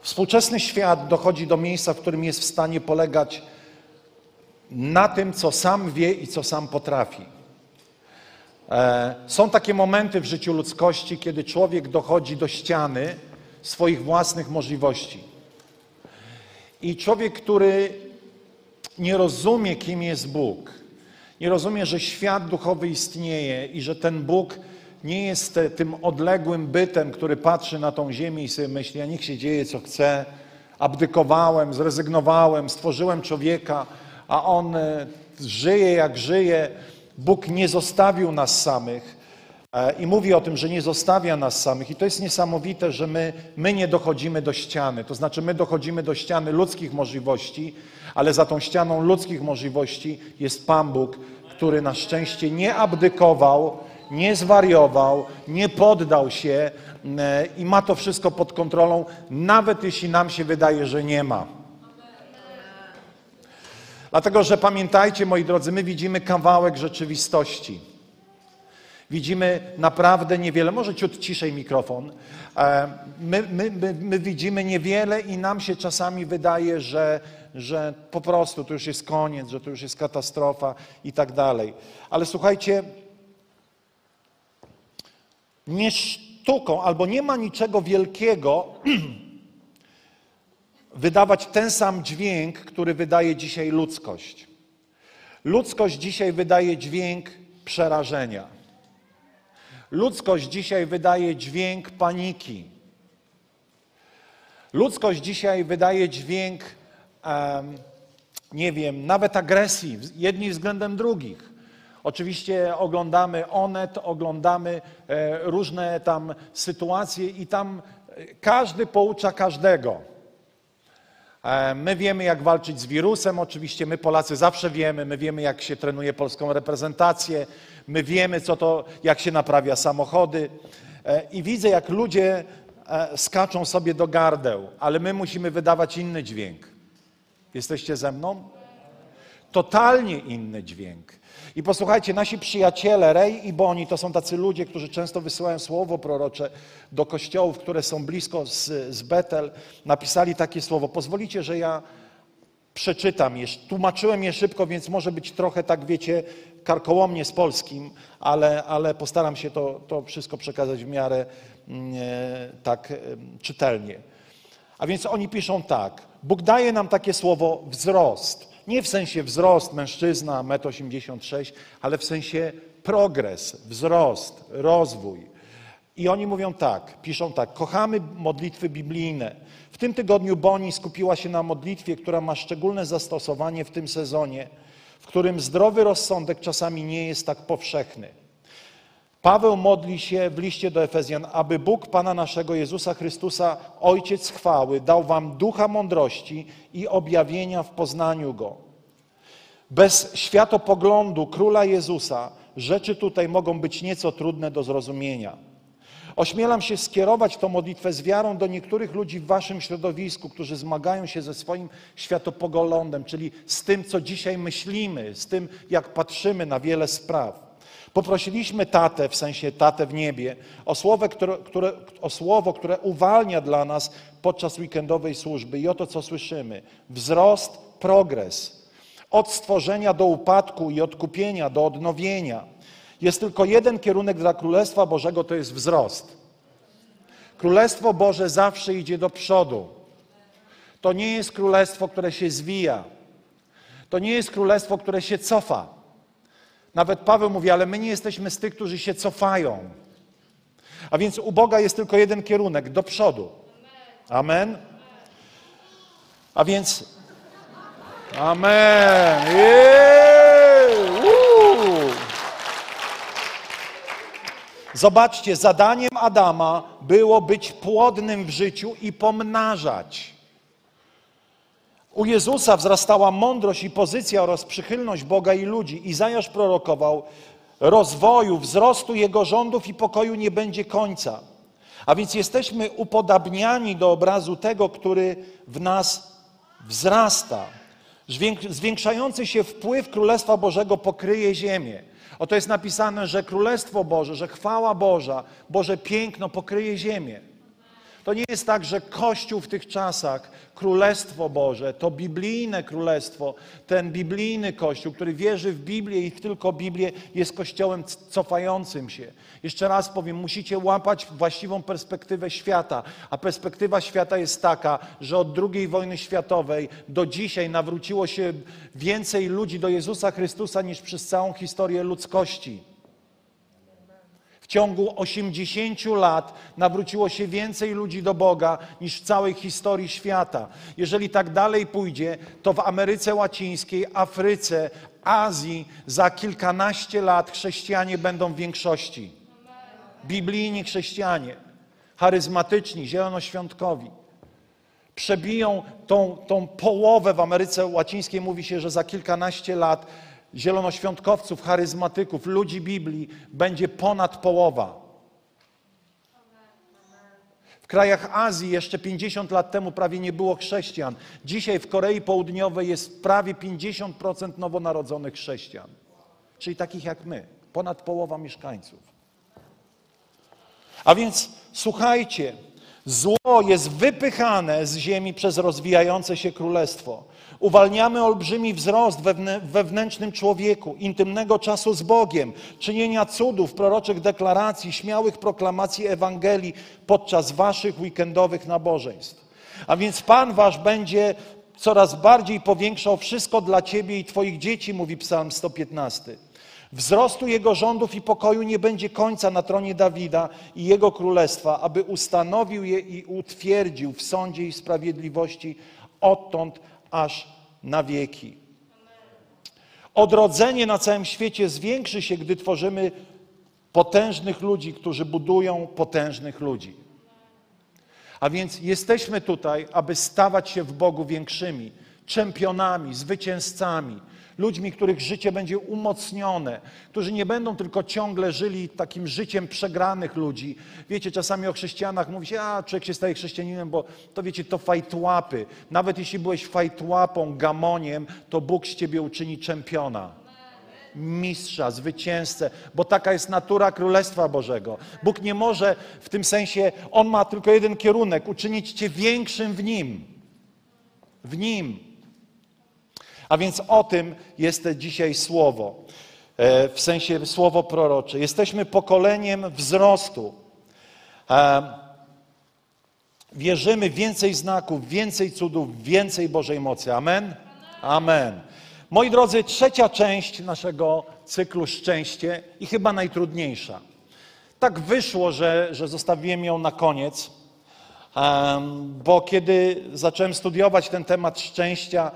Współczesny świat dochodzi do miejsca, w którym jest w stanie polegać na tym, co sam wie i co sam potrafi. E, są takie momenty w życiu ludzkości, kiedy człowiek dochodzi do ściany swoich własnych możliwości. I człowiek, który nie rozumie, kim jest Bóg, nie rozumie, że świat duchowy istnieje i że ten Bóg nie jest tym odległym bytem, który patrzy na tą ziemię i sobie myśli, a niech się dzieje co chce, abdykowałem, zrezygnowałem, stworzyłem człowieka, a on e, żyje jak żyje. Bóg nie zostawił nas samych e, i mówi o tym, że nie zostawia nas samych. I to jest niesamowite, że my, my nie dochodzimy do ściany. To znaczy, my dochodzimy do ściany ludzkich możliwości, ale za tą ścianą ludzkich możliwości jest Pan Bóg, który na szczęście nie abdykował, nie zwariował, nie poddał się e, i ma to wszystko pod kontrolą, nawet jeśli nam się wydaje, że nie ma. Dlatego, że pamiętajcie, moi drodzy, my widzimy kawałek rzeczywistości. Widzimy naprawdę niewiele, może ciut ciszej mikrofon. E, my, my, my, my, widzimy niewiele i nam się czasami wydaje, że, że po prostu to już jest koniec, że to już jest katastrofa i tak dalej. Ale słuchajcie, nie sztuką albo nie ma niczego wielkiego wydawać ten sam dźwięk, który wydaje dzisiaj ludzkość. Ludzkość dzisiaj wydaje dźwięk przerażenia. Ludzkość dzisiaj wydaje dźwięk paniki. Ludzkość dzisiaj wydaje dźwięk, um, nie wiem, nawet agresji, jedni względem drugich. Oczywiście oglądamy Onet, oglądamy e, różne tam sytuacje i tam e, każdy poucza każdego. E, my wiemy, jak walczyć z wirusem, oczywiście my Polacy zawsze wiemy, my wiemy, jak się trenuje polską reprezentację, my wiemy, co to, jak się naprawia samochody. I widzę, jak ludzie skaczą sobie do gardeł, ale my musimy wydawać inny dźwięk. Jesteście ze mną? Totalnie inny dźwięk. I posłuchajcie, nasi przyjaciele, Rej i Boni, to są tacy ludzie, którzy często wysyłają słowo prorocze do kościołów, które są blisko z, z Betel. Napisali takie słowo. Pozwolicie, że ja przeczytam je. Tłumaczyłem je szybko, więc może być trochę, tak wiecie, karkołomnie z polskim, ale, ale postaram się to, to wszystko przekazać w miarę mm, e, tak e, czytelnie. A więc oni piszą tak. Bóg daje nam takie słowo wzrost. Nie w sensie wzrost mężczyzna 1,86 m, ale w sensie progres, wzrost, rozwój. I oni mówią tak, piszą tak, kochamy modlitwy biblijne. W tym tygodniu Boni skupiła się na modlitwie, która ma szczególne zastosowanie w tym sezonie, w którym zdrowy rozsądek czasami nie jest tak powszechny. Paweł modli się w liście do Efezjan, aby Bóg Pana naszego Jezusa Chrystusa, Ojciec chwały, dał wam ducha mądrości i objawienia w poznaniu Go. Bez światopoglądu Króla Jezusa rzeczy tutaj mogą być nieco trudne do zrozumienia. Ośmielam się skierować tę modlitwę z wiarą do niektórych ludzi w waszym środowisku, którzy zmagają się ze swoim światopoglądem, czyli z tym, co dzisiaj myślimy, z tym, jak patrzymy na wiele spraw. Poprosiliśmy tatę, w sensie tatę w niebie, o słowo, które, które, o słowo, które uwalnia dla nas podczas weekendowej służby. I oto co słyszymy. Wzrost, progres. Od stworzenia do upadku i odkupienia do odnowienia. Jest tylko jeden kierunek dla Królestwa Bożego, to jest wzrost. Królestwo Boże zawsze idzie do przodu. To nie jest królestwo, które się zwija. To nie jest królestwo, które się cofa. Nawet Paweł mówi, ale my nie jesteśmy z tych, którzy się cofają. A więc u Boga jest tylko jeden kierunek do przodu. Amen. A więc. Amen. Zobaczcie, zadaniem Adama było być płodnym w życiu i pomnażać. U Jezusa wzrastała mądrość i pozycja oraz przychylność Boga i ludzi. Izajasz prorokował rozwoju, wzrostu Jego rządów i pokoju nie będzie końca. A więc jesteśmy upodabniani do obrazu tego, który w nas wzrasta. Zwiększający się wpływ Królestwa Bożego pokryje ziemię. Oto jest napisane, że Królestwo Boże, że chwała Boża, Boże piękno pokryje ziemię. To nie jest tak, że Kościół w tych czasach, Królestwo Boże, to biblijne Królestwo, ten biblijny Kościół, który wierzy w Biblię i tylko Biblię, jest Kościołem cofającym się. Jeszcze raz powiem, musicie łapać właściwą perspektywę świata, a perspektywa świata jest taka, że od II wojny światowej do dzisiaj nawróciło się więcej ludzi do Jezusa Chrystusa niż przez całą historię ludzkości ciągu 80 lat nawróciło się więcej ludzi do Boga niż w całej historii świata. Jeżeli tak dalej pójdzie, to w Ameryce Łacińskiej, Afryce, Azji za kilkanaście lat chrześcijanie będą w większości. Biblijni chrześcijanie, charyzmatyczni, zielonoświątkowi. Przebiją tą, tą połowę w Ameryce Łacińskiej, mówi się, że za kilkanaście lat zielonoświątkowców, charyzmatyków, ludzi Biblii będzie ponad połowa. W krajach Azji jeszcze 50 lat temu prawie nie było chrześcijan. Dzisiaj w Korei Południowej jest prawie 50% nowonarodzonych chrześcijan. Czyli takich jak my, ponad połowa mieszkańców. A więc słuchajcie, zło jest wypychane z ziemi przez rozwijające się królestwo. Uwalniamy olbrzymi wzrost wewnętrznym człowieku, intymnego czasu z Bogiem, czynienia cudów, proroczych deklaracji, śmiałych proklamacji Ewangelii podczas waszych weekendowych nabożeństw. A więc Pan wasz będzie coraz bardziej powiększał wszystko dla ciebie i twoich dzieci, mówi Psalm 115. Wzrostu Jego rządów i pokoju nie będzie końca na tronie Dawida i Jego królestwa, aby ustanowił je i utwierdził w sądzie i sprawiedliwości odtąd aż na wieki. Odrodzenie na całym świecie zwiększy się, gdy tworzymy potężnych ludzi, którzy budują potężnych ludzi. A więc jesteśmy tutaj, aby stawać się w Bogu większymi, czempionami, zwycięzcami, ludźmi, których życie będzie umocnione, którzy nie będą tylko ciągle żyli takim życiem przegranych ludzi. Wiecie, czasami o chrześcijanach mówi się, a człowiek się staje chrześcijaninem, bo to wiecie, to fajtłapy. Nawet jeśli byłeś fajtłapą, gamoniem, to Bóg z ciebie uczyni czempiona mistrza, zwycięzcę, bo taka jest natura Królestwa Bożego. Bóg nie może w tym sensie, On ma tylko jeden kierunek, uczynić Cię większym w Nim. W Nim. A więc o tym jest dzisiaj słowo, e, w sensie słowo prorocze. Jesteśmy pokoleniem wzrostu. E, wierzymy więcej znaków, więcej cudów, więcej Bożej mocy. Amen? Amen. Moi drodzy, trzecia część naszego cyklu Szczęście i chyba najtrudniejsza. Tak wyszło, że, że zostawiłem ją na koniec, bo kiedy zacząłem studiować ten temat szczęścia,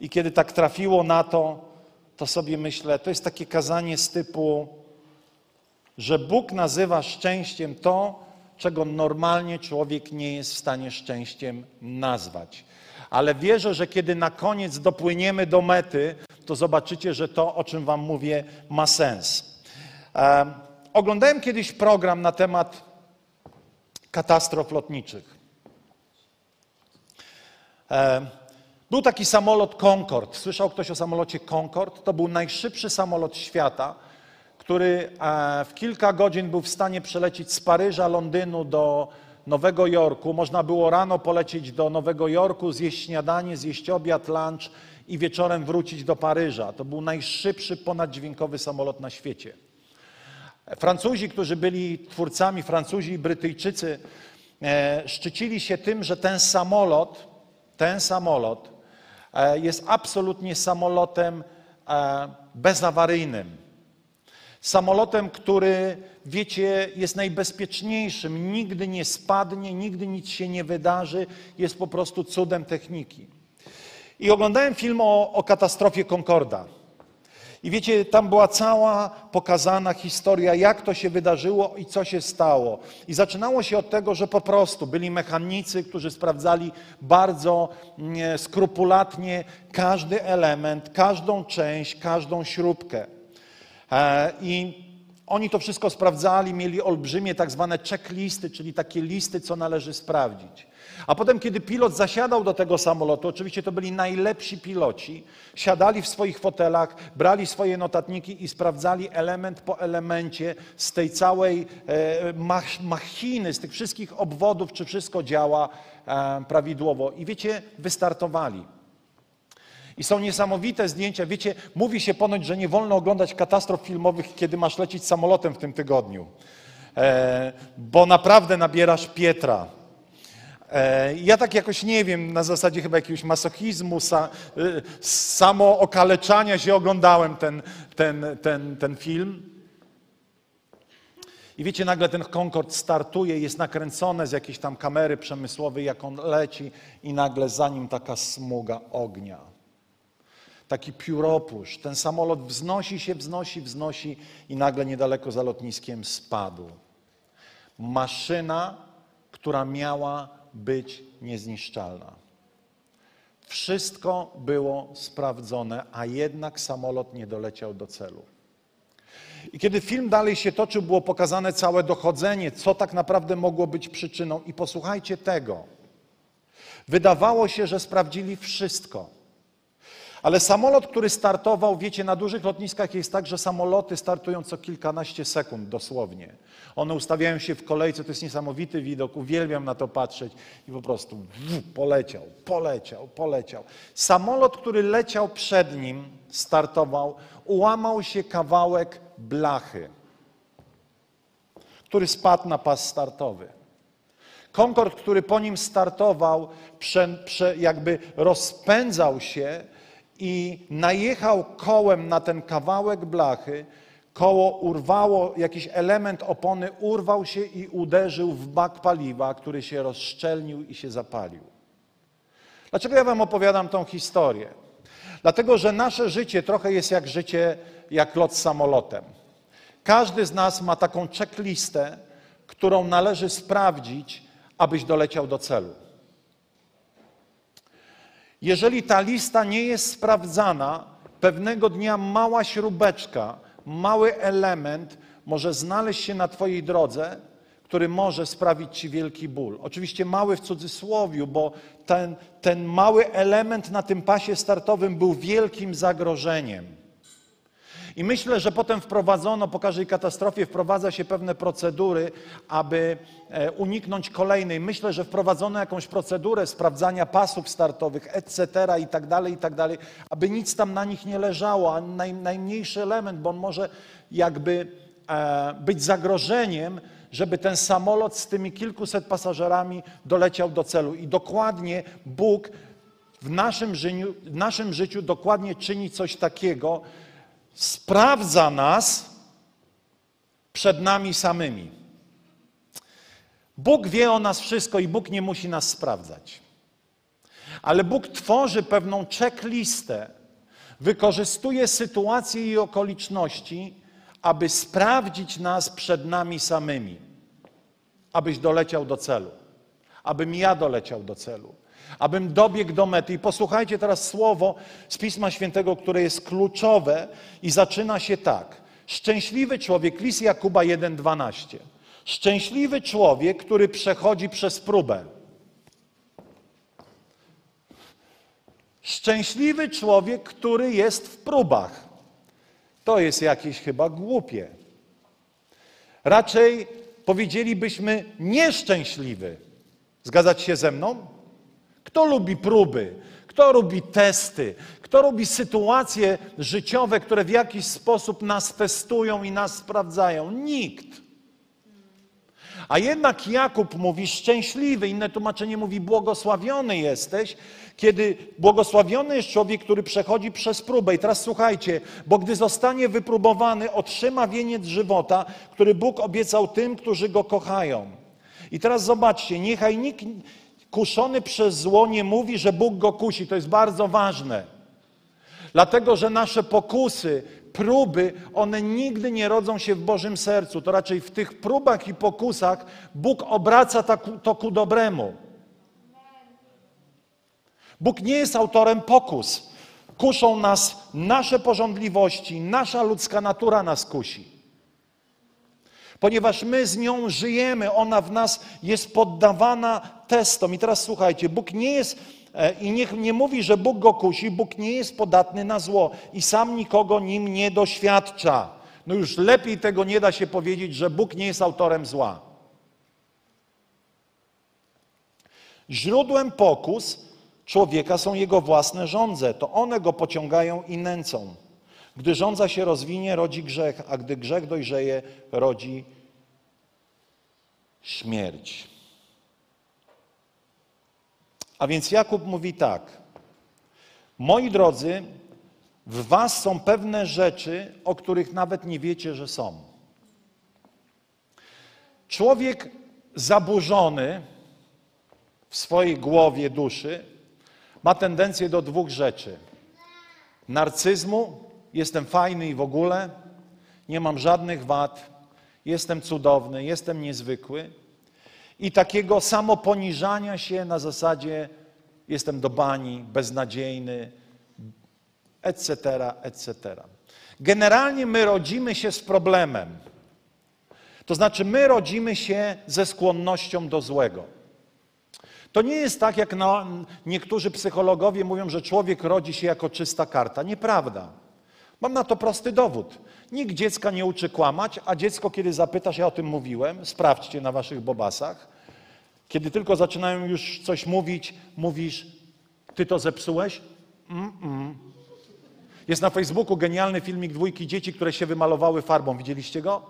i kiedy tak trafiło na to, to sobie myślę, to jest takie kazanie z typu, że Bóg nazywa szczęściem to, czego normalnie człowiek nie jest w stanie szczęściem nazwać. Ale wierzę, że kiedy na koniec dopłyniemy do mety, to zobaczycie, że to, o czym Wam mówię, ma sens. E, oglądałem kiedyś program na temat katastrof lotniczych. E, był taki samolot Concorde. Słyszał ktoś o samolocie Concorde? To był najszybszy samolot świata, który e, w kilka godzin był w stanie przelecieć z Paryża, Londynu do Nowego Jorku. Można było rano polecieć do Nowego Jorku, zjeść śniadanie, zjeść obiad, lunch i wieczorem wrócić do Paryża. To był najszybszy ponaddźwiękowy samolot na świecie. Francuzi, którzy byli twórcami, Francuzi i Brytyjczycy, e, szczycili się tym, że ten samolot, ten samolot jest absolutnie samolotem e, bezawaryjnym. Samolotem, który, wiecie, jest najbezpieczniejszym, nigdy nie spadnie, nigdy nic się nie wydarzy, jest po prostu cudem techniki. I oglądałem film o, o katastrofie Concorda. I wiecie, tam była cała pokazana historia, jak to się wydarzyło i co się stało. I zaczynało się od tego, że po prostu byli mechanicy, którzy sprawdzali bardzo mm, skrupulatnie każdy element, każdą część, każdą śrubkę. E, I oni to wszystko sprawdzali, mieli olbrzymie tak zwane checklisty, czyli takie listy, co należy sprawdzić. A potem, kiedy pilot zasiadał do tego samolotu, oczywiście to byli najlepsi piloci, siadali w swoich fotelach, brali swoje notatniki i sprawdzali element po elemencie z tej całej e, mach, machiny, z tych wszystkich obwodów, czy wszystko działa e, prawidłowo. I wiecie, wystartowali. I są niesamowite zdjęcia. Wiecie, mówi się ponoć, że nie wolno oglądać katastrof filmowych, kiedy masz lecieć samolotem w tym tygodniu, e, bo naprawdę nabierasz Pietra. E, ja tak jakoś nie wiem, na zasadzie chyba jakiegoś masochizmu, sa, y, samo okaleczania się oglądałem ten, ten, ten, ten film. I wiecie, nagle ten Concorde startuje, jest nakręcone z jakiejś tam kamery przemysłowej, jak on leci i nagle za nim taka smuga ognia. Taki pióropusz. Ten samolot wznosi się, wznosi, wznosi i nagle niedaleko za lotniskiem spadł. Maszyna, która miała być niezniszczalna. Wszystko było sprawdzone, a jednak samolot nie doleciał do celu. I kiedy film dalej się toczył, było pokazane całe dochodzenie, co tak naprawdę mogło być przyczyną. I posłuchajcie tego. Wydawało się, że sprawdzili wszystko. Ale samolot, który startował, wiecie, na dużych lotniskach jest tak, że samoloty startują co kilkanaście sekund dosłownie. One ustawiają się w kolejce, to jest niesamowity widok, uwielbiam na to patrzeć i po prostu poleciał, poleciał, poleciał. Samolot, który leciał przed nim, startował, ułamał się kawałek blachy, który spadł na pas startowy. Concorde, który po nim startował, jakby rozpędzał się, i najechał kołem na ten kawałek blachy, koło urwało, jakiś element opony urwał się i uderzył w bak paliwa, który się rozszczelnił i się zapalił. Dlaczego ja wam opowiadam tą historię? Dlatego, że nasze życie trochę jest jak życie, jak lot samolotem. Każdy z nas ma taką checklistę, którą należy sprawdzić, abyś doleciał do celu. Jeżeli ta lista nie jest sprawdzana, pewnego dnia mała śrubeczka, mały element może znaleźć się na Twojej drodze, który może sprawić Ci wielki ból. Oczywiście mały w cudzysłowiu, bo ten, ten mały element na tym pasie startowym był wielkim zagrożeniem. I myślę, że potem wprowadzono, po każdej katastrofie wprowadza się pewne procedury, aby e, uniknąć kolejnej. Myślę, że wprowadzono jakąś procedurę sprawdzania pasów startowych, etc. i tak dalej, i tak dalej, aby nic tam na nich nie leżało, a naj, najmniejszy element, bo on może jakby e, być zagrożeniem, żeby ten samolot z tymi kilkuset pasażerami doleciał do celu. I dokładnie Bóg w naszym, życiu, w naszym życiu dokładnie czyni coś takiego, sprawdza nas przed nami samymi. Bóg wie o nas wszystko i Bóg nie musi nas sprawdzać. Ale Bóg tworzy pewną checklistę, wykorzystuje sytuacje i okoliczności, aby sprawdzić nas przed nami samymi, abyś doleciał do celu, abym ja doleciał do celu abym dobiegł do mety. I posłuchajcie teraz słowo z Pisma Świętego, które jest kluczowe i zaczyna się tak. Szczęśliwy człowiek, list Jakuba 1,12. Szczęśliwy człowiek, który przechodzi przez próbę. Szczęśliwy człowiek, który jest w próbach. To jest jakieś chyba głupie. Raczej powiedzielibyśmy nieszczęśliwy. Zgadzać się ze mną? Kto lubi próby? Kto lubi testy? Kto lubi sytuacje życiowe, które w jakiś sposób nas testują i nas sprawdzają? Nikt. A jednak Jakub mówi szczęśliwy, inne tłumaczenie mówi błogosławiony jesteś, kiedy błogosławiony jest człowiek, który przechodzi przez próbę. I teraz słuchajcie, bo gdy zostanie wypróbowany, otrzyma wieniec żywota, który Bóg obiecał tym, którzy go kochają. I teraz zobaczcie, niechaj nikt kuszony przez zło nie mówi, że Bóg go kusi. To jest bardzo ważne. Dlatego, że nasze pokusy, próby, one nigdy nie rodzą się w Bożym sercu. To raczej w tych próbach i pokusach Bóg obraca to ku dobremu. Bóg nie jest autorem pokus. Kuszą nas nasze porządliwości, nasza ludzka natura nas kusi. Ponieważ my z nią żyjemy, ona w nas jest poddawana testom. I teraz słuchajcie, Bóg nie jest, e, i niech nie mówi, że Bóg go kusi, Bóg nie jest podatny na zło i sam nikogo nim nie doświadcza. No już lepiej tego nie da się powiedzieć, że Bóg nie jest autorem zła. Źródłem pokus człowieka są jego własne żądze. To one go pociągają i nęcą. Gdy żądza się rozwinie, rodzi grzech, a gdy grzech dojrzeje, rodzi śmierć. A więc Jakub mówi tak: Moi drodzy, w Was są pewne rzeczy, o których nawet nie wiecie, że są. Człowiek zaburzony w swojej głowie, duszy, ma tendencję do dwóch rzeczy: narcyzmu, jestem fajny i w ogóle, nie mam żadnych wad, jestem cudowny, jestem niezwykły, i takiego samoponiżania się na zasadzie jestem do bani, beznadziejny, etc., etc. Generalnie my rodzimy się z problemem. To znaczy, my rodzimy się ze skłonnością do złego. To nie jest tak, jak niektórzy psychologowie mówią, że człowiek rodzi się jako czysta karta. Nieprawda. Mam na to prosty dowód. Nikt dziecka nie uczy kłamać, a dziecko, kiedy zapytasz, ja o tym mówiłem, sprawdźcie na waszych bobasach, kiedy tylko zaczynają już coś mówić, mówisz, ty to zepsułeś? Mm -mm. Jest na Facebooku genialny filmik dwójki dzieci, które się wymalowały farbą. Widzieliście go?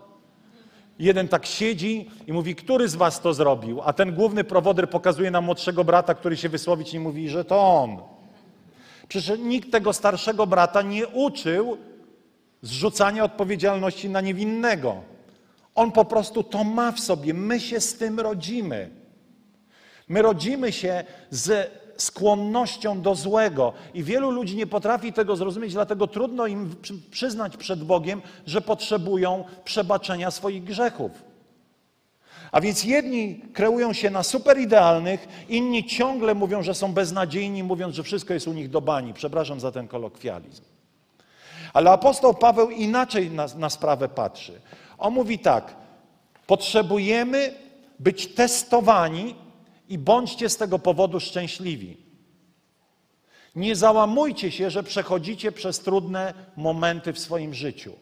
Jeden tak siedzi i mówi, który z was to zrobił? A ten główny prowoder pokazuje na młodszego brata, który się wysłowić nie mówi, że to on. Przecież nikt tego starszego brata nie uczył zrzucania odpowiedzialności na niewinnego. On po prostu to ma w sobie. My się z tym rodzimy. My rodzimy się z skłonnością do złego. I wielu ludzi nie potrafi tego zrozumieć, dlatego trudno im przyznać przed Bogiem, że potrzebują przebaczenia swoich grzechów. A więc jedni kreują się na superidealnych, inni ciągle mówią, że są beznadziejni, mówiąc, że wszystko jest u nich do bani. Przepraszam za ten kolokwializm. Ale apostoł Paweł inaczej na, na sprawę patrzy. On mówi tak: potrzebujemy być testowani i bądźcie z tego powodu szczęśliwi. Nie załamujcie się, że przechodzicie przez trudne momenty w swoim życiu.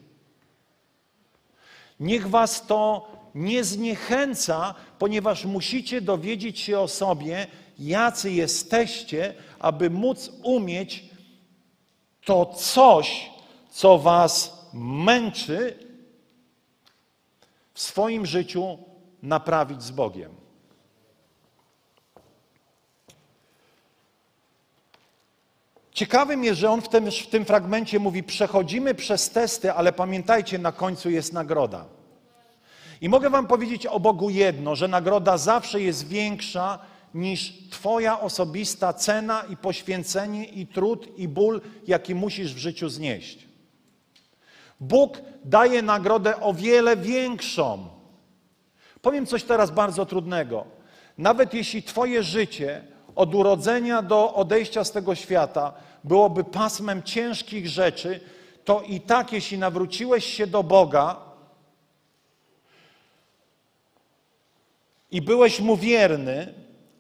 Niech was to nie zniechęca, ponieważ musicie dowiedzieć się o sobie, jacy jesteście, aby móc umieć to coś, co was męczy, w swoim życiu naprawić z Bogiem. Ciekawym jest, że on w tym, w tym fragmencie mówi: Przechodzimy przez testy, ale pamiętajcie, na końcu jest nagroda. I mogę Wam powiedzieć o Bogu jedno, że nagroda zawsze jest większa niż Twoja osobista cena i poświęcenie, i trud, i ból, jaki musisz w życiu znieść. Bóg daje nagrodę o wiele większą. Powiem coś teraz bardzo trudnego. Nawet jeśli Twoje życie od urodzenia do odejścia z tego świata byłoby pasmem ciężkich rzeczy, to i tak, jeśli nawróciłeś się do Boga i byłeś mu wierny,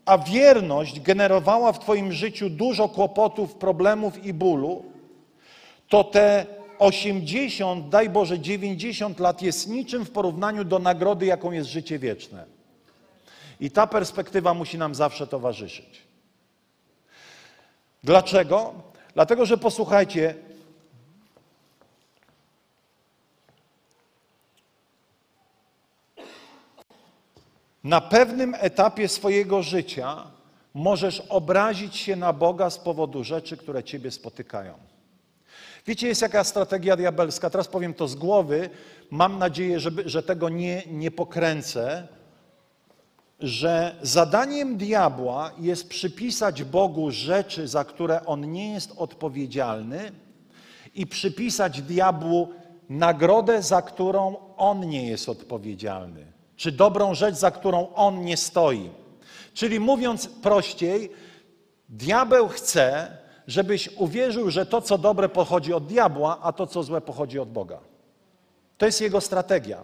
a wierność generowała w Twoim życiu dużo kłopotów, problemów i bólu, to te 80, daj Boże 90 lat jest niczym w porównaniu do nagrody, jaką jest życie wieczne. I ta perspektywa musi nam zawsze towarzyszyć. Dlaczego? Dlatego, że posłuchajcie, na pewnym etapie swojego życia możesz obrazić się na Boga z powodu rzeczy, które ciebie spotykają. Wiecie, jest jaka strategia diabelska. Teraz powiem to z głowy. Mam nadzieję, żeby, że tego nie, nie pokręcę że zadaniem diabła jest przypisać Bogu rzeczy, za które on nie jest odpowiedzialny, i przypisać diabłu nagrodę, za którą on nie jest odpowiedzialny, czy dobrą rzecz, za którą on nie stoi. Czyli mówiąc prościej, diabeł chce, żebyś uwierzył, że to, co dobre, pochodzi od diabła, a to, co złe, pochodzi od Boga. To jest jego strategia.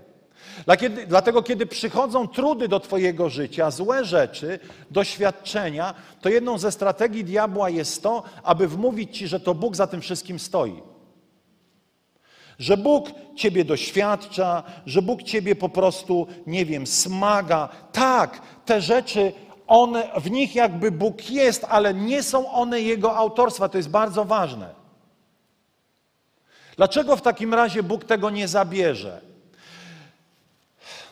Dlatego, kiedy przychodzą trudy do Twojego życia, złe rzeczy, doświadczenia, to jedną ze strategii diabła jest to, aby wmówić Ci, że to Bóg za tym wszystkim stoi. Że Bóg Ciebie doświadcza, że Bóg Ciebie po prostu, nie wiem, smaga. Tak, te rzeczy, one, w nich jakby Bóg jest, ale nie są one Jego autorstwa. To jest bardzo ważne. Dlaczego w takim razie Bóg tego nie zabierze?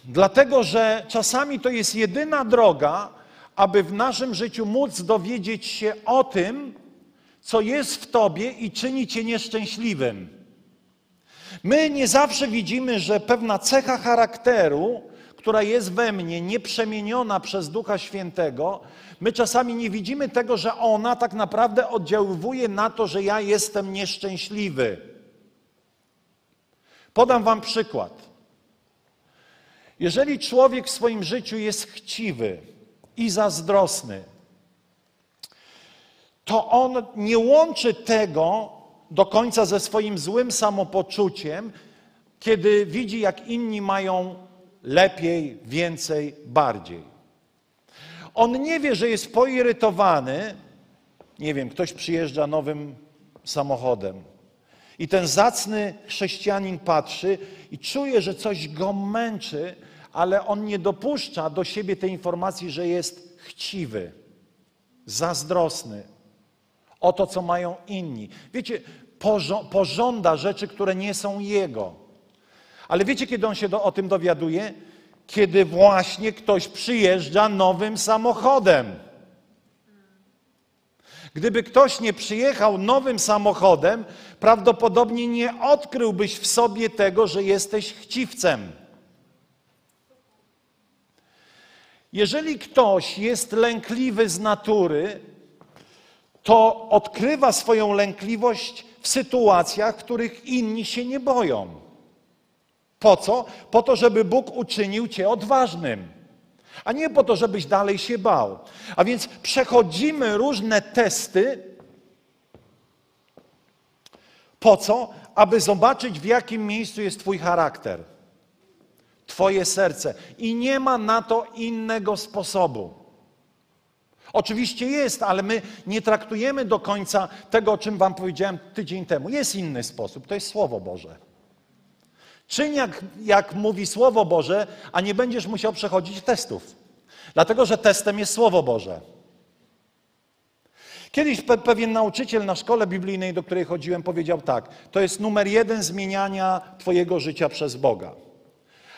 Dlatego, że czasami to jest jedyna droga, aby w naszym życiu móc dowiedzieć się o tym, co jest w Tobie i czyni Cię nieszczęśliwym. My nie zawsze widzimy, że pewna cecha charakteru, która jest we mnie, nieprzemieniona przez Ducha Świętego, my czasami nie widzimy tego, że ona tak naprawdę oddziaływuje na to, że ja jestem nieszczęśliwy. Podam Wam przykład. Jeżeli człowiek w swoim życiu jest chciwy i zazdrosny, to on nie łączy tego do końca ze swoim złym samopoczuciem, kiedy widzi, jak inni mają lepiej, więcej, bardziej. On nie wie, że jest poirytowany. Nie wiem, ktoś przyjeżdża nowym samochodem. I ten zacny chrześcijanin patrzy i czuje, że coś go męczy, ale on nie dopuszcza do siebie tej informacji, że jest chciwy, zazdrosny o to, co mają inni. Wiecie, pożąda rzeczy, które nie są jego. Ale wiecie, kiedy on się do, o tym dowiaduje? Kiedy właśnie ktoś przyjeżdża nowym samochodem. Gdyby ktoś nie przyjechał nowym samochodem, prawdopodobnie nie odkryłbyś w sobie tego, że jesteś chciwcem. Jeżeli ktoś jest lękliwy z natury, to odkrywa swoją lękliwość w sytuacjach, których inni się nie boją. Po co? Po to, żeby Bóg uczynił cię odważnym, a nie po to, żebyś dalej się bał. A więc przechodzimy różne testy. Po co? Aby zobaczyć, w jakim miejscu jest Twój charakter. Twoje serce. I nie ma na to innego sposobu. Oczywiście jest, ale my nie traktujemy do końca tego, o czym Wam powiedziałem tydzień temu. Jest inny sposób, to jest Słowo Boże. Czyń jak, jak mówi Słowo Boże, a nie będziesz musiał przechodzić testów. Dlatego, że testem jest Słowo Boże. Kiedyś pe pewien nauczyciel na szkole biblijnej, do której chodziłem, powiedział tak: To jest numer jeden zmieniania Twojego życia przez Boga.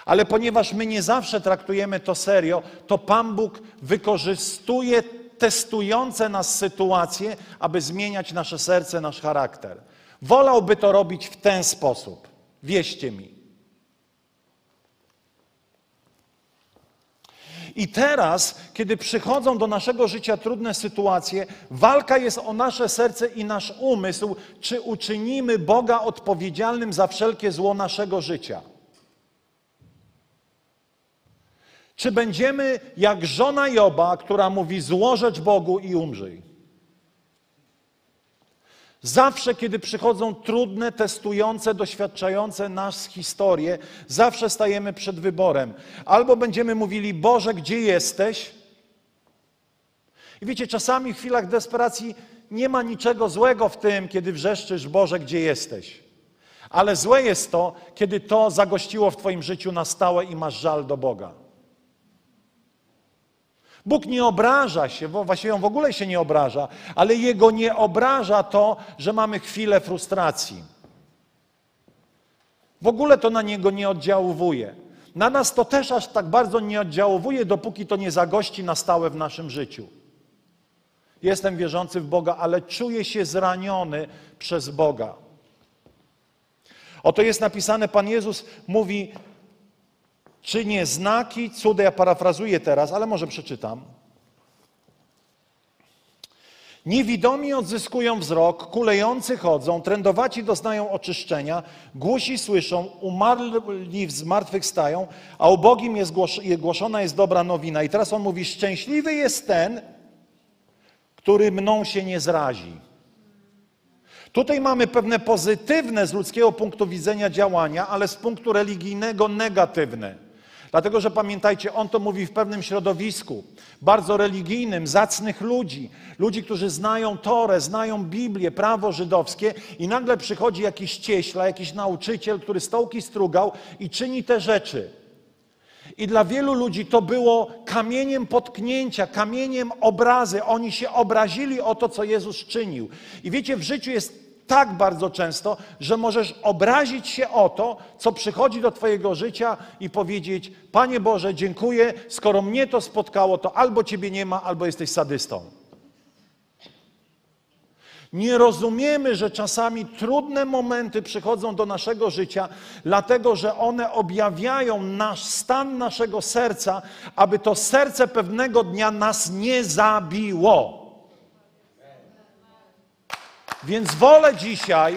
Ale ponieważ my nie zawsze traktujemy to serio, to Pan Bóg wykorzystuje testujące nas sytuacje, aby zmieniać nasze serce, nasz charakter. Wolałby to robić w ten sposób. Wieście mi. I teraz, kiedy przychodzą do naszego życia trudne sytuacje, walka jest o nasze serce i nasz umysł, czy uczynimy Boga odpowiedzialnym za wszelkie zło naszego życia. Czy będziemy jak żona Joba, która mówi złożeć Bogu i umrzyj? Zawsze, kiedy przychodzą trudne, testujące, doświadczające nas historie, zawsze stajemy przed wyborem. Albo będziemy mówili, Boże, gdzie jesteś? I wiecie, czasami w chwilach desperacji nie ma niczego złego w tym, kiedy wrzeszczysz, Boże, gdzie jesteś? Ale złe jest to, kiedy to zagościło w Twoim życiu na stałe i masz żal do Boga. Bóg nie obraża się, właściwie on w ogóle się nie obraża, ale jego nie obraża to, że mamy chwilę frustracji. W ogóle to na niego nie oddziałuje. Na nas to też aż tak bardzo nie oddziałuje, dopóki to nie zagości na stałe w naszym życiu. Jestem wierzący w Boga, ale czuję się zraniony przez Boga. Oto jest napisane, Pan Jezus mówi, czynię znaki, cudy, ja parafrazuję teraz, ale może przeczytam. Niewidomi odzyskują wzrok, kulejący chodzą, trędowaci doznają oczyszczenia, głusi słyszą, umarli zmartwychwstają, a ubogim jest głoszona jest dobra nowina. I teraz on mówi, szczęśliwy jest ten, który mną się nie zrazi. Tutaj mamy pewne pozytywne z ludzkiego punktu widzenia działania, ale z punktu religijnego negatywne. Dlatego, że pamiętajcie, on to mówi w pewnym środowisku, bardzo religijnym, zacnych ludzi, ludzi, którzy znają Torę, znają Biblię, prawo żydowskie i nagle przychodzi jakiś cieśla, jakiś nauczyciel, który stołki strugał i czyni te rzeczy. I dla wielu ludzi to było kamieniem potknięcia, kamieniem obrazy. Oni się obrazili o to, co Jezus czynił. I wiecie, w życiu jest tak bardzo często, że możesz obrazić się o to, co przychodzi do Twojego życia i powiedzieć: Panie Boże, dziękuję, skoro mnie to spotkało, to albo Ciebie nie ma, albo jesteś sadystą. Nie rozumiemy, że czasami trudne momenty przychodzą do naszego życia, dlatego że one objawiają nasz stan naszego serca, aby to serce pewnego dnia nas nie zabiło. Więc wolę dzisiaj,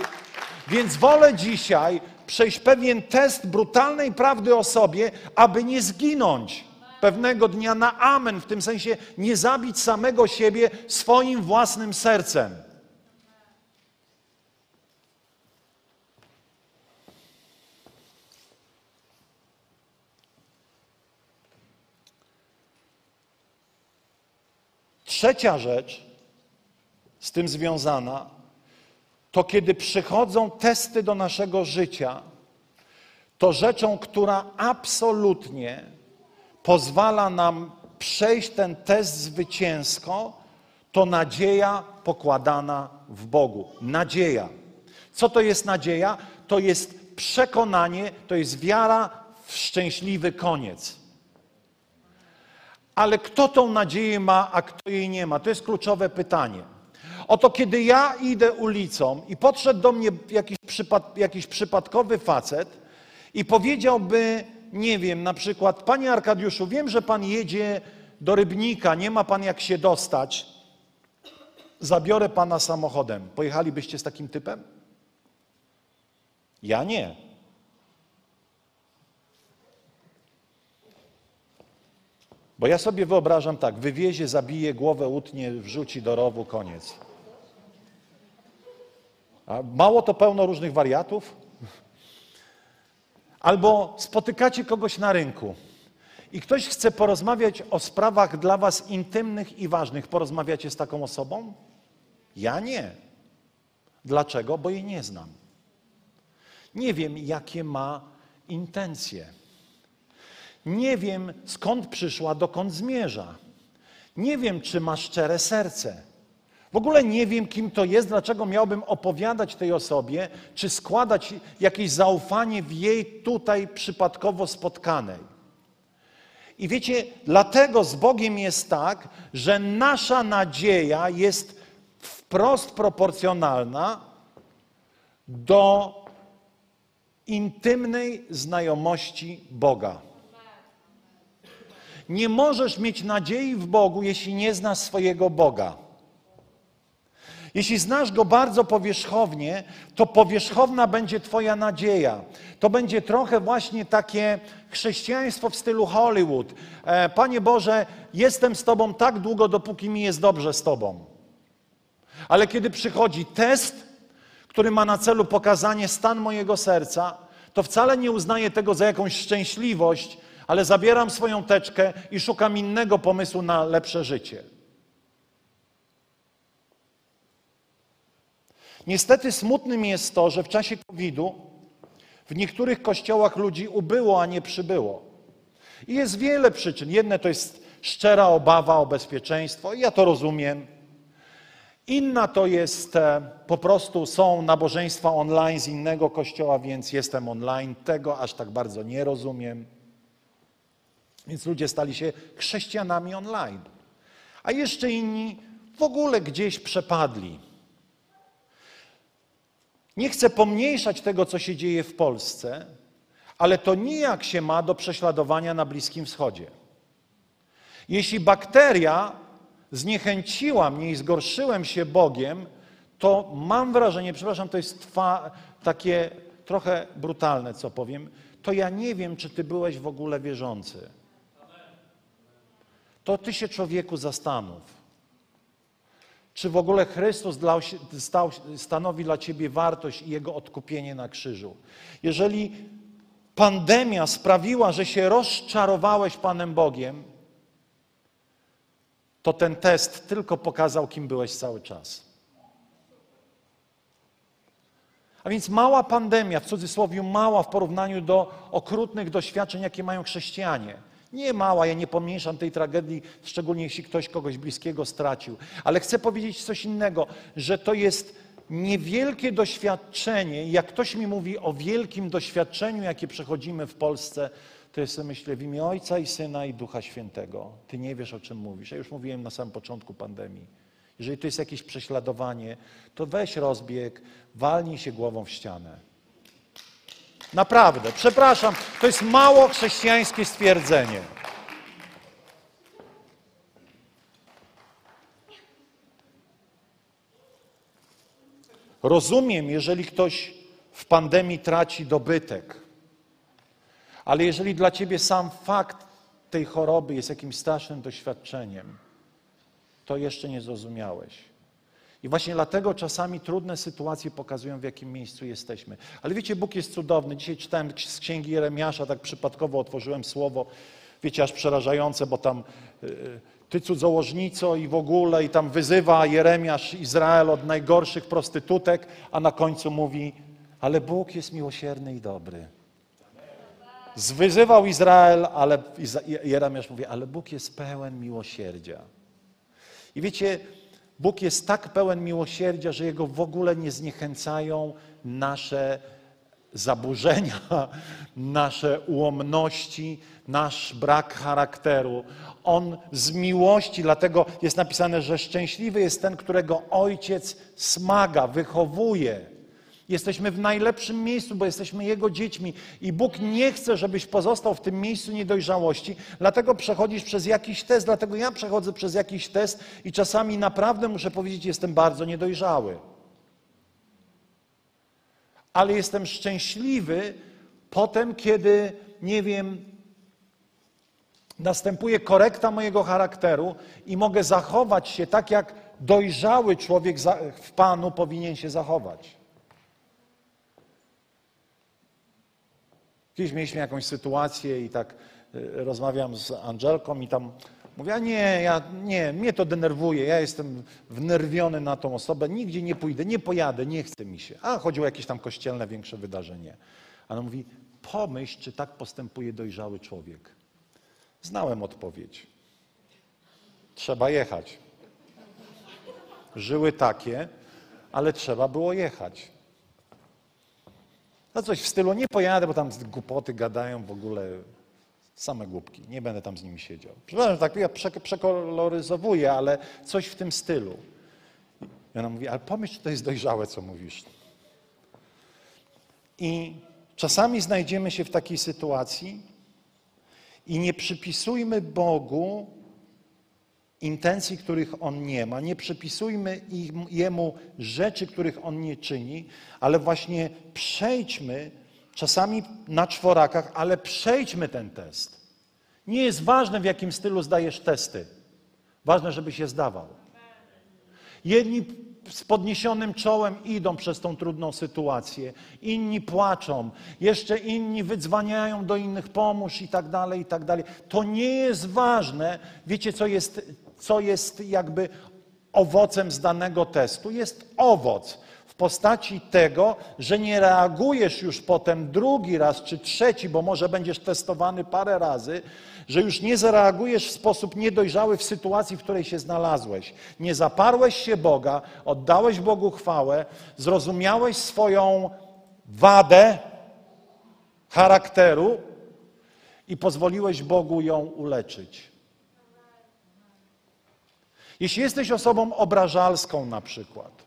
więc wolę dzisiaj przejść pewien test brutalnej prawdy o sobie, aby nie zginąć pewnego dnia na amen, w tym sensie nie zabić samego siebie swoim własnym sercem. Trzecia rzecz z tym związana to kiedy przychodzą testy do naszego życia, to rzeczą, która absolutnie pozwala nam przejść ten test zwycięsko, to nadzieja pokładana w Bogu. Nadzieja. Co to jest nadzieja? To jest przekonanie, to jest wiara w szczęśliwy koniec. Ale kto tą nadzieję ma, a kto jej nie ma? To jest kluczowe pytanie. Oto kiedy ja idę ulicą i podszedł do mnie jakiś, przypad, jakiś przypadkowy facet i powiedziałby, nie wiem, na przykład, Panie Arkadiuszu, wiem, że Pan jedzie do Rybnika, nie ma Pan jak się dostać, zabiorę Pana samochodem. Pojechalibyście z takim typem? Ja nie. Bo ja sobie wyobrażam tak, wywiezie, zabije, głowę utnie, wrzuci do rowu, koniec. Mało to pełno różnych wariatów? Albo spotykacie kogoś na rynku i ktoś chce porozmawiać o sprawach dla was intymnych i ważnych. Porozmawiacie z taką osobą? Ja nie. Dlaczego? Bo jej nie znam. Nie wiem, jakie ma intencje. Nie wiem, skąd przyszła, dokąd zmierza. Nie wiem, czy ma szczere serce. W ogóle nie wiem, kim to jest, dlaczego miałbym opowiadać tej osobie, czy składać jakieś zaufanie w jej tutaj przypadkowo spotkanej. I wiecie, dlatego z Bogiem jest tak, że nasza nadzieja jest wprost proporcjonalna do intymnej znajomości Boga. Nie możesz mieć nadziei w Bogu, jeśli nie znasz swojego Boga. Jeśli znasz go bardzo powierzchownie, to powierzchowna będzie Twoja nadzieja. To będzie trochę właśnie takie chrześcijaństwo w stylu Hollywood. E, Panie Boże, jestem z Tobą tak długo, dopóki mi jest dobrze z Tobą. Ale kiedy przychodzi test, który ma na celu pokazanie stan mojego serca, to wcale nie uznaję tego za jakąś szczęśliwość, ale zabieram swoją teczkę i szukam innego pomysłu na lepsze życie. Niestety smutnym jest to, że w czasie COVID-u w niektórych kościołach ludzi ubyło, a nie przybyło. I jest wiele przyczyn. Jedne to jest szczera obawa o bezpieczeństwo, i ja to rozumiem. Inna to jest e, po prostu są nabożeństwa online z innego kościoła, więc jestem online. Tego aż tak bardzo nie rozumiem. Więc ludzie stali się chrześcijanami online. A jeszcze inni w ogóle gdzieś przepadli. Nie chcę pomniejszać tego, co się dzieje w Polsce, ale to nijak się ma do prześladowania na Bliskim Wschodzie. Jeśli bakteria zniechęciła mnie i zgorszyłem się Bogiem, to mam wrażenie, przepraszam, to jest twa, takie trochę brutalne, co powiem, to ja nie wiem, czy ty byłeś w ogóle wierzący. To ty się człowieku zastanów. Czy w ogóle Chrystus dla, stał, stanowi dla ciebie wartość i jego odkupienie na krzyżu? Jeżeli pandemia sprawiła, że się rozczarowałeś Panem Bogiem, to ten test tylko pokazał, kim byłeś cały czas. A więc mała pandemia, w cudzysłowie mała w porównaniu do okrutnych doświadczeń, jakie mają chrześcijanie. Nie mała, ja nie pomniejszam tej tragedii, szczególnie jeśli ktoś kogoś bliskiego stracił. Ale chcę powiedzieć coś innego, że to jest niewielkie doświadczenie. Jak ktoś mi mówi o wielkim doświadczeniu, jakie przechodzimy w Polsce, to ja myślę w imię Ojca i Syna i Ducha Świętego. Ty nie wiesz, o czym mówisz. Ja już mówiłem na samym początku pandemii. Jeżeli to jest jakieś prześladowanie, to weź rozbieg, walnij się głową w ścianę. Naprawdę, przepraszam, to jest mało chrześcijańskie stwierdzenie. Rozumiem, jeżeli ktoś w pandemii traci dobytek, ale jeżeli dla ciebie sam fakt tej choroby jest jakimś strasznym doświadczeniem, to jeszcze nie zrozumiałeś. I właśnie dlatego czasami trudne sytuacje pokazują, w jakim miejscu jesteśmy. Ale wiecie, Bóg jest cudowny. Dzisiaj czytałem z księgi Jeremiasza, tak przypadkowo otworzyłem słowo, wiecie, aż przerażające, bo tam yy, ty cudzołożnico i w ogóle, i tam wyzywa Jeremiasz Izrael od najgorszych prostytutek, a na końcu mówi, ale Bóg jest miłosierny i dobry. Zwyzywał Izrael, ale Jeremiasz mówi, ale Bóg jest pełen miłosierdzia. I wiecie, Bóg jest tak pełen miłosierdzia, że Jego w ogóle nie zniechęcają nasze zaburzenia, nasze ułomności, nasz brak charakteru. On z miłości, dlatego jest napisane, że szczęśliwy jest ten, którego ojciec smaga, wychowuje. Jesteśmy w najlepszym miejscu, bo jesteśmy Jego dziećmi i Bóg nie chce, żebyś pozostał w tym miejscu niedojrzałości, dlatego przechodzisz przez jakiś test, dlatego ja przechodzę przez jakiś test i czasami naprawdę muszę powiedzieć, jestem bardzo niedojrzały. Ale jestem szczęśliwy potem, kiedy, nie wiem, następuje korekta mojego charakteru i mogę zachować się tak, jak dojrzały człowiek w Panu powinien się zachować. Kiedyś mieliśmy jakąś sytuację i tak y, rozmawiam z Angelką i tam mówię, nie, ja, nie, mnie to denerwuje, ja jestem wnerwiony na tą osobę, nigdzie nie pójdę, nie pojadę, nie chce mi się. A chodziło o jakieś tam kościelne większe wydarzenie. A ona mówi, pomyśl, czy tak postępuje dojrzały człowiek. Znałem odpowiedź. Trzeba jechać. Żyły takie, ale trzeba było jechać. No coś w stylu, nie pojadę, bo tam głupoty gadają w ogóle, same głupki, nie będę tam z nimi siedział. Przepraszam, tak ja przekoloryzowuję, ale coś w tym stylu. I ona mówi, ale pomyśl, to jest dojrzałe, co mówisz. I czasami znajdziemy się w takiej sytuacji i nie przypisujmy Bogu intencji, których On nie ma. Nie przypisujmy Jemu rzeczy, których On nie czyni, ale właśnie przejdźmy, czasami na czworakach, ale przejdźmy ten test. Nie jest ważne, w jakim stylu zdajesz testy. Ważne, żeby się zdawał. Jedni z podniesionym czołem idą przez tą trudną sytuację, inni płaczą, jeszcze inni wydzwaniają do innych, pomóż i tak dalej, i tak dalej. To nie jest ważne. Wiecie, co jest co jest jakby owocem z danego testu. Jest owoc w postaci tego, że nie reagujesz już potem drugi raz czy trzeci, bo może będziesz testowany parę razy, że już nie zareagujesz w sposób niedojrzały w sytuacji, w której się znalazłeś. Nie zaparłeś się Boga, oddałeś Bogu chwałę, zrozumiałeś swoją wadę charakteru i pozwoliłeś Bogu ją uleczyć. Jeśli jesteś osobą obrażalską na przykład,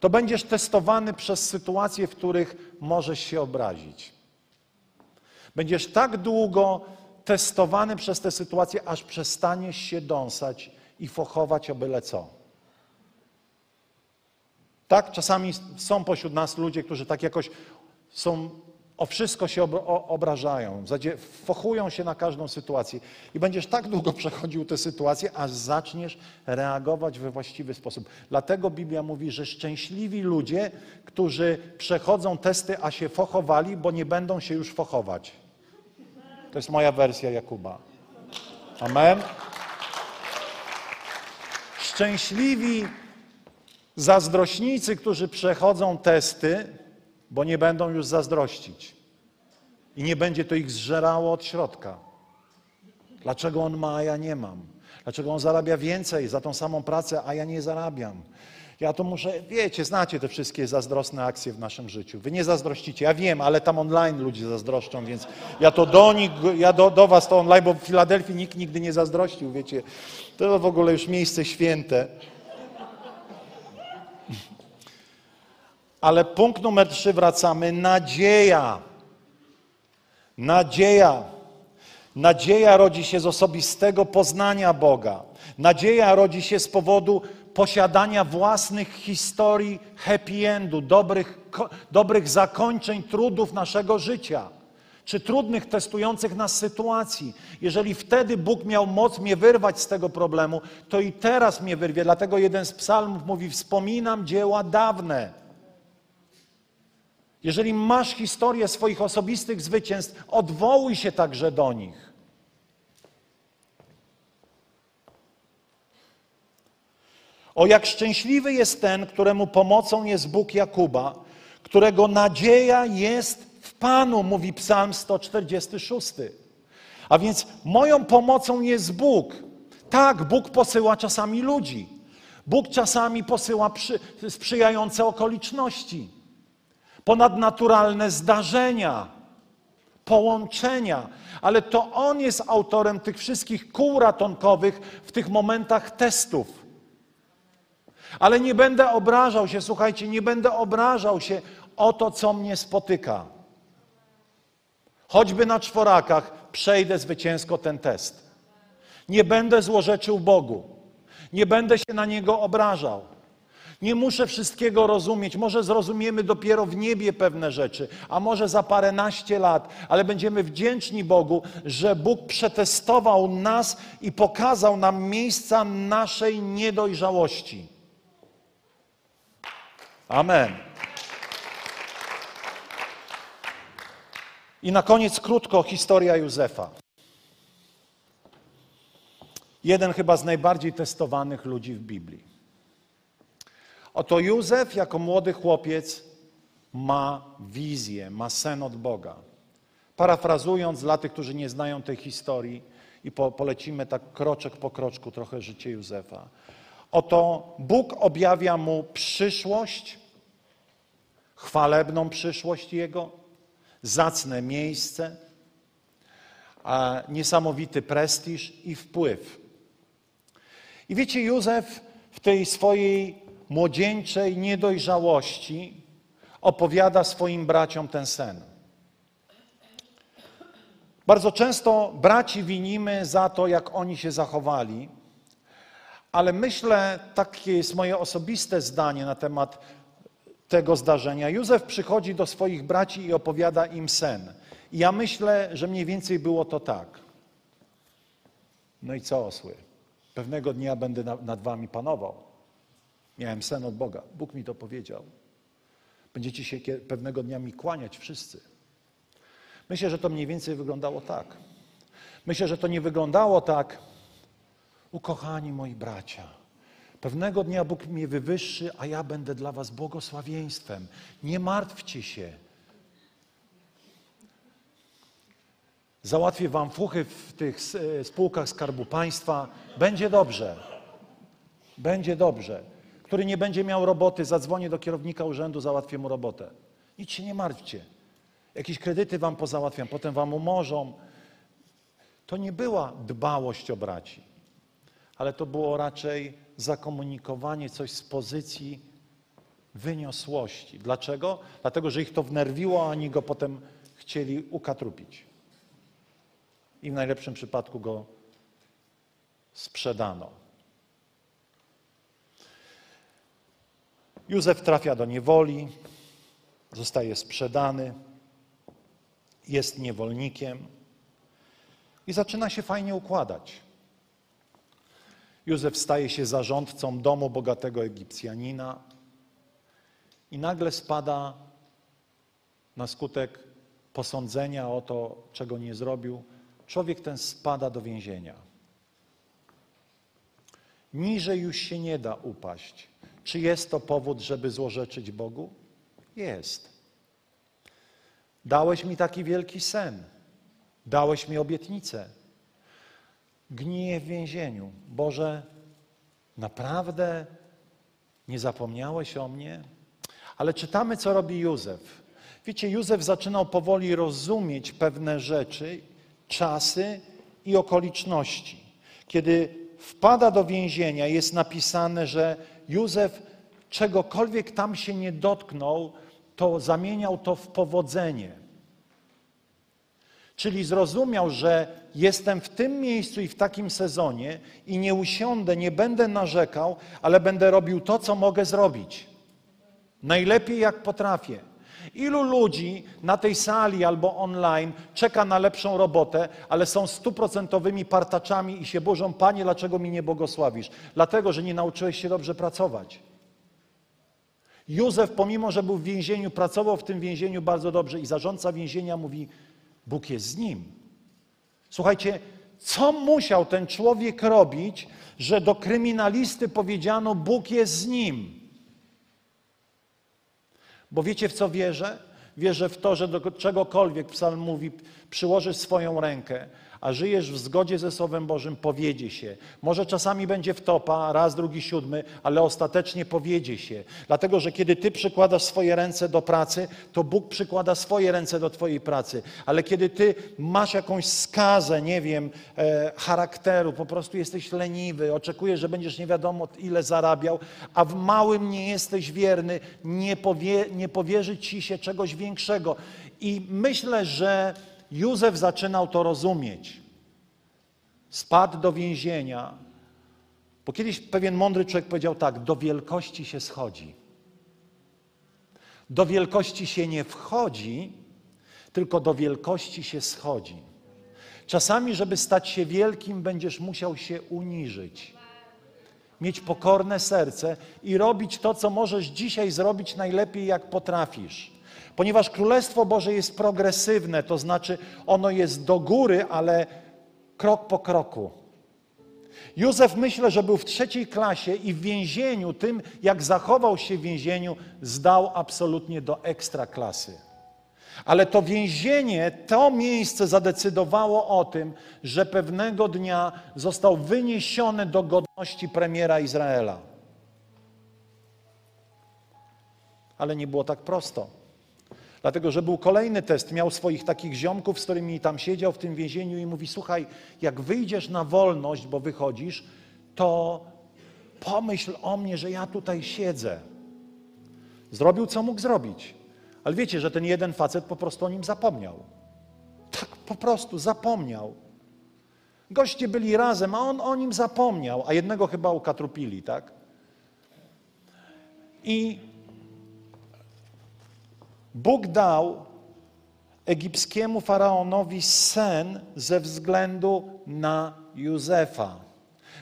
to będziesz testowany przez sytuacje, w których możesz się obrazić. Będziesz tak długo testowany przez te sytuacje, aż przestaniesz się dąsać i fochować o byle co. Tak, czasami są pośród nas ludzie, którzy tak jakoś są, o wszystko się obrażają, fochują się na każdą sytuację. I będziesz tak długo przechodził tę sytuację, aż zaczniesz reagować we właściwy sposób. Dlatego Biblia mówi, że szczęśliwi ludzie, którzy przechodzą testy, a się fochowali, bo nie będą się już fochować. To jest moja wersja Jakuba. Amen. Szczęśliwi zazdrośnicy, którzy przechodzą testy, bo nie będą już zazdrościć. I nie będzie to ich zżerało od środka. Dlaczego on ma, a ja nie mam? Dlaczego on zarabia więcej za tą samą pracę, a ja nie zarabiam? Ja to muszę, wiecie, znacie te wszystkie zazdrosne akcje w naszym życiu. Wy nie zazdrościcie, ja wiem, ale tam online ludzie zazdroszczą, więc ja to do nich, ja do, do was to online, bo w Filadelfii nikt nigdy nie zazdrościł, wiecie. To w ogóle już miejsce święte. Ale punkt numer trzy wracamy. Nadzieja. Nadzieja. Nadzieja rodzi się z osobistego poznania Boga. Nadzieja rodzi się z powodu posiadania własnych historii happy endu, dobrych, dobrych zakończeń trudów naszego życia, czy trudnych, testujących nas sytuacji. Jeżeli wtedy Bóg miał moc mnie wyrwać z tego problemu, to i teraz mnie wyrwie. Dlatego jeden z psalmów mówi: Wspominam dzieła dawne. Jeżeli masz historię swoich osobistych zwycięstw, odwołuj się także do nich. O jak szczęśliwy jest ten, któremu pomocą jest Bóg Jakuba, którego nadzieja jest w Panu, mówi Psalm 146. A więc moją pomocą jest Bóg. Tak, Bóg posyła czasami ludzi. Bóg czasami posyła przy, sprzyjające okoliczności ponadnaturalne zdarzenia, połączenia, ale to On jest autorem tych wszystkich kół ratunkowych w tych momentach testów. Ale nie będę obrażał się, słuchajcie, nie będę obrażał się o to, co mnie spotyka. Choćby na czworakach przejdę zwycięsko ten test. Nie będę złorzeczył Bogu. Nie będę się na Niego obrażał. Nie muszę wszystkiego rozumieć. Może zrozumiemy dopiero w niebie pewne rzeczy, a może za paręnaście lat, ale będziemy wdzięczni Bogu, że Bóg przetestował nas i pokazał nam miejsca naszej niedojrzałości. Amen. I na koniec krótko historia Józefa. Jeden chyba z najbardziej testowanych ludzi w Biblii. Oto Józef jako młody chłopiec ma wizję, ma sen od Boga. Parafrazując dla tych, którzy nie znają tej historii i po, polecimy tak kroczek po kroczku trochę życie Józefa. Oto Bóg objawia mu przyszłość, chwalebną przyszłość Jego, zacne miejsce, niesamowity prestiż i wpływ. I wiecie, Józef w tej swojej młodzieńczej niedojrzałości opowiada swoim braciom ten sen. Bardzo często braci winimy za to, jak oni się zachowali, ale myślę, takie jest moje osobiste zdanie na temat tego zdarzenia. Józef przychodzi do swoich braci i opowiada im sen. I ja myślę, że mniej więcej było to tak. No i co, osły? Pewnego dnia będę nad wami panował. Miałem sen od Boga. Bóg mi to powiedział. Będziecie się pewnego dnia mi kłaniać wszyscy. Myślę, że to mniej więcej wyglądało tak. Myślę, że to nie wyglądało tak. Ukochani moi bracia, pewnego dnia Bóg mnie wywyższy, a ja będę dla was błogosławieństwem. Nie martwcie się. Załatwię wam fuchy w tych e, spółkach Skarbu Państwa. Będzie dobrze. Będzie dobrze który nie będzie miał roboty, zadzwonię do kierownika urzędu, załatwię mu robotę. Nic się nie martwcie. Jakieś kredyty wam pozałatwiam, potem wam umorzą. To nie była dbałość o braci, ale to było raczej zakomunikowanie coś z pozycji wyniosłości. Dlaczego? Dlatego, że ich to wnerwiło, a oni go potem chcieli ukatrupić. I w najlepszym przypadku go sprzedano. Józef trafia do niewoli, zostaje sprzedany, jest niewolnikiem i zaczyna się fajnie układać. Józef staje się zarządcą domu bogatego Egipcjanina i nagle spada na skutek posądzenia o to, czego nie zrobił, człowiek ten spada do więzienia. Niżej już się nie da upaść. Czy jest to powód, żeby złorzeczyć Bogu? Jest. Dałeś mi taki wielki sen. Dałeś mi obietnicę. Gniję w więzieniu. Boże, naprawdę nie zapomniałeś o mnie? Ale czytamy, co robi Józef. Wiecie, Józef zaczynał powoli rozumieć pewne rzeczy, czasy i okoliczności. Kiedy wpada do więzienia, jest napisane, że Józef czegokolwiek tam się nie dotknął, to zamieniał to w powodzenie. Czyli zrozumiał, że jestem w tym miejscu i w takim sezonie i nie usiądę, nie będę narzekał, ale będę robił to, co mogę zrobić. Najlepiej jak potrafię. Ilu ludzi na tej sali albo online czeka na lepszą robotę, ale są stuprocentowymi partaczami i się burzą, Panie, dlaczego mi nie błogosławisz? Dlatego, że nie nauczyłeś się dobrze pracować. Józef, pomimo że był w więzieniu, pracował w tym więzieniu bardzo dobrze i zarządca więzienia mówi, Bóg jest z nim. Słuchajcie, co musiał ten człowiek robić, że do kryminalisty powiedziano, Bóg jest z nim? Bo wiecie w co wierzę? Wierzę w to, że do czegokolwiek psalm mówi, przyłożysz swoją rękę, a żyjesz w zgodzie ze Słowem Bożym, powiedzie się. Może czasami będzie wtopa, raz, drugi, siódmy, ale ostatecznie powiedzie się. Dlatego, że kiedy Ty przykładasz swoje ręce do pracy, to Bóg przykłada swoje ręce do Twojej pracy. Ale kiedy Ty masz jakąś skazę, nie wiem, e, charakteru, po prostu jesteś leniwy, oczekujesz, że będziesz nie wiadomo ile zarabiał, a w małym nie jesteś wierny, nie, powie, nie powierzy Ci się czegoś większego. I myślę, że Józef zaczynał to rozumieć. Spadł do więzienia, bo kiedyś pewien mądry człowiek powiedział tak: do wielkości się schodzi. Do wielkości się nie wchodzi, tylko do wielkości się schodzi. Czasami, żeby stać się wielkim, będziesz musiał się uniżyć. Mieć pokorne serce i robić to, co możesz dzisiaj zrobić najlepiej, jak potrafisz. Ponieważ Królestwo Boże jest progresywne, to znaczy ono jest do góry, ale krok po kroku. Józef myślę, że był w trzeciej klasie i w więzieniu, tym jak zachował się w więzieniu, zdał absolutnie do ekstra klasy. Ale to więzienie, to miejsce zadecydowało o tym, że pewnego dnia został wyniesiony do godności premiera Izraela. Ale nie było tak prosto. Dlatego, że był kolejny test. Miał swoich takich ziomków, z którymi tam siedział w tym więzieniu i mówi: Słuchaj, jak wyjdziesz na wolność, bo wychodzisz, to pomyśl o mnie, że ja tutaj siedzę. Zrobił, co mógł zrobić. Ale wiecie, że ten jeden facet po prostu o nim zapomniał. Tak po prostu zapomniał. Goście byli razem, a on o nim zapomniał, a jednego chyba ukatrupili, tak? I Bóg dał egipskiemu faraonowi sen ze względu na Józefa,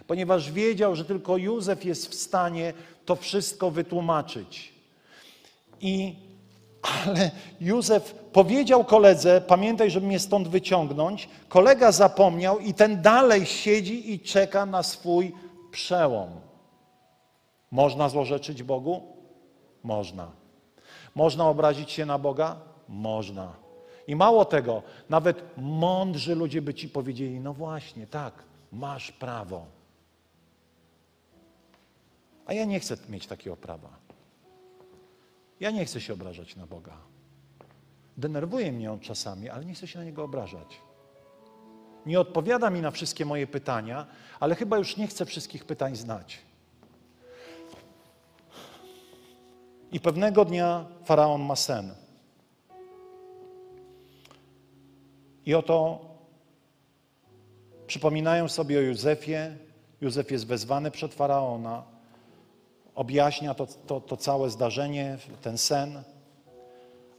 ponieważ wiedział, że tylko Józef jest w stanie to wszystko wytłumaczyć. I ale Józef powiedział koledze: Pamiętaj, żeby mnie stąd wyciągnąć. Kolega zapomniał i ten dalej siedzi i czeka na swój przełom. Można złorzeczyć Bogu? Można. Można obrazić się na Boga? Można. I mało tego, nawet mądrzy ludzie by ci powiedzieli: No właśnie, tak, masz prawo. A ja nie chcę mieć takiego prawa. Ja nie chcę się obrażać na Boga. Denerwuje mnie on czasami, ale nie chcę się na niego obrażać. Nie odpowiada mi na wszystkie moje pytania, ale chyba już nie chcę wszystkich pytań znać. I pewnego dnia faraon ma sen. I oto przypominają sobie o Józefie. Józef jest wezwany przed faraona. objaśnia to, to, to całe zdarzenie, ten sen,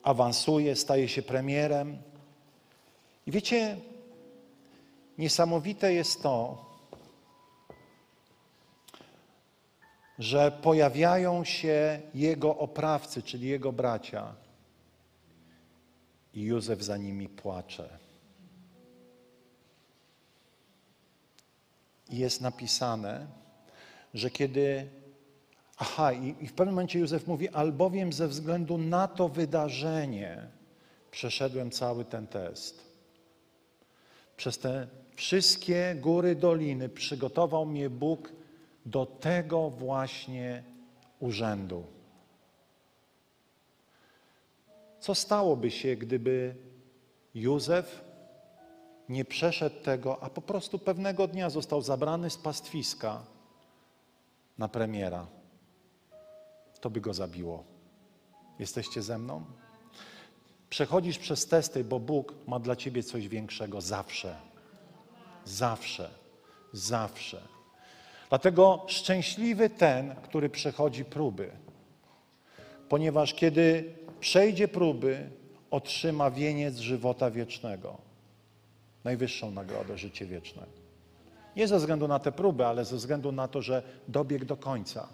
awansuje, staje się premierem. I wiecie, niesamowite jest to, że pojawiają się jego oprawcy, czyli jego bracia, i Józef za nimi płacze. I jest napisane, że kiedy. Aha, i, i w pewnym momencie Józef mówi, albowiem ze względu na to wydarzenie przeszedłem cały ten test. Przez te wszystkie góry, doliny przygotował mnie Bóg do tego właśnie urzędu. Co stałoby się, gdyby Józef nie przeszedł tego, a po prostu pewnego dnia został zabrany z pastwiska na premiera? To by go zabiło. Jesteście ze mną? Przechodzisz przez testy, bo Bóg ma dla ciebie coś większego zawsze. Zawsze. Zawsze. Dlatego szczęśliwy ten, który przechodzi próby, ponieważ kiedy przejdzie próby, otrzyma wieniec żywota wiecznego. Najwyższą nagrodę, życie wieczne. Nie ze względu na te próby, ale ze względu na to, że dobiegł do końca.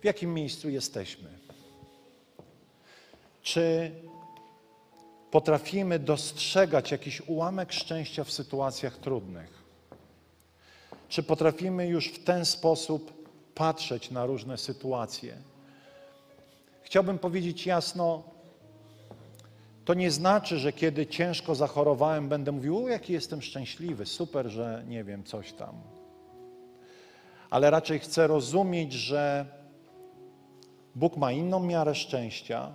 W jakim miejscu jesteśmy? Czy potrafimy dostrzegać jakiś ułamek szczęścia w sytuacjach trudnych? Czy potrafimy już w ten sposób patrzeć na różne sytuacje? Chciałbym powiedzieć jasno, to nie znaczy, że kiedy ciężko zachorowałem, będę mówił, o jaki jestem szczęśliwy, super, że nie wiem, coś tam. Ale raczej chcę rozumieć, że Bóg ma inną miarę szczęścia,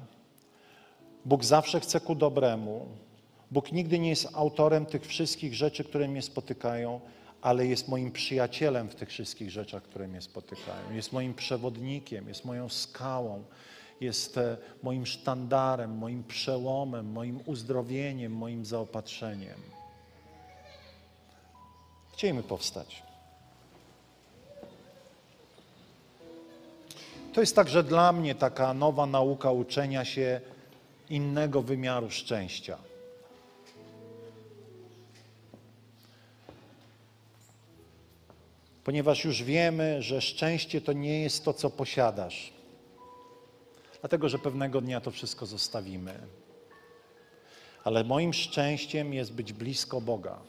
Bóg zawsze chce ku dobremu, Bóg nigdy nie jest autorem tych wszystkich rzeczy, które mnie spotykają, ale jest moim przyjacielem w tych wszystkich rzeczach, które mnie spotykają. Jest moim przewodnikiem, jest moją skałą, jest e, moim sztandarem, moim przełomem, moim uzdrowieniem, moim zaopatrzeniem. Chciejmy powstać. To jest także dla mnie taka nowa nauka uczenia się innego wymiaru szczęścia. Ponieważ już wiemy, że szczęście to nie jest to, co posiadasz dlatego że pewnego dnia to wszystko zostawimy. Ale moim szczęściem jest być blisko Boga.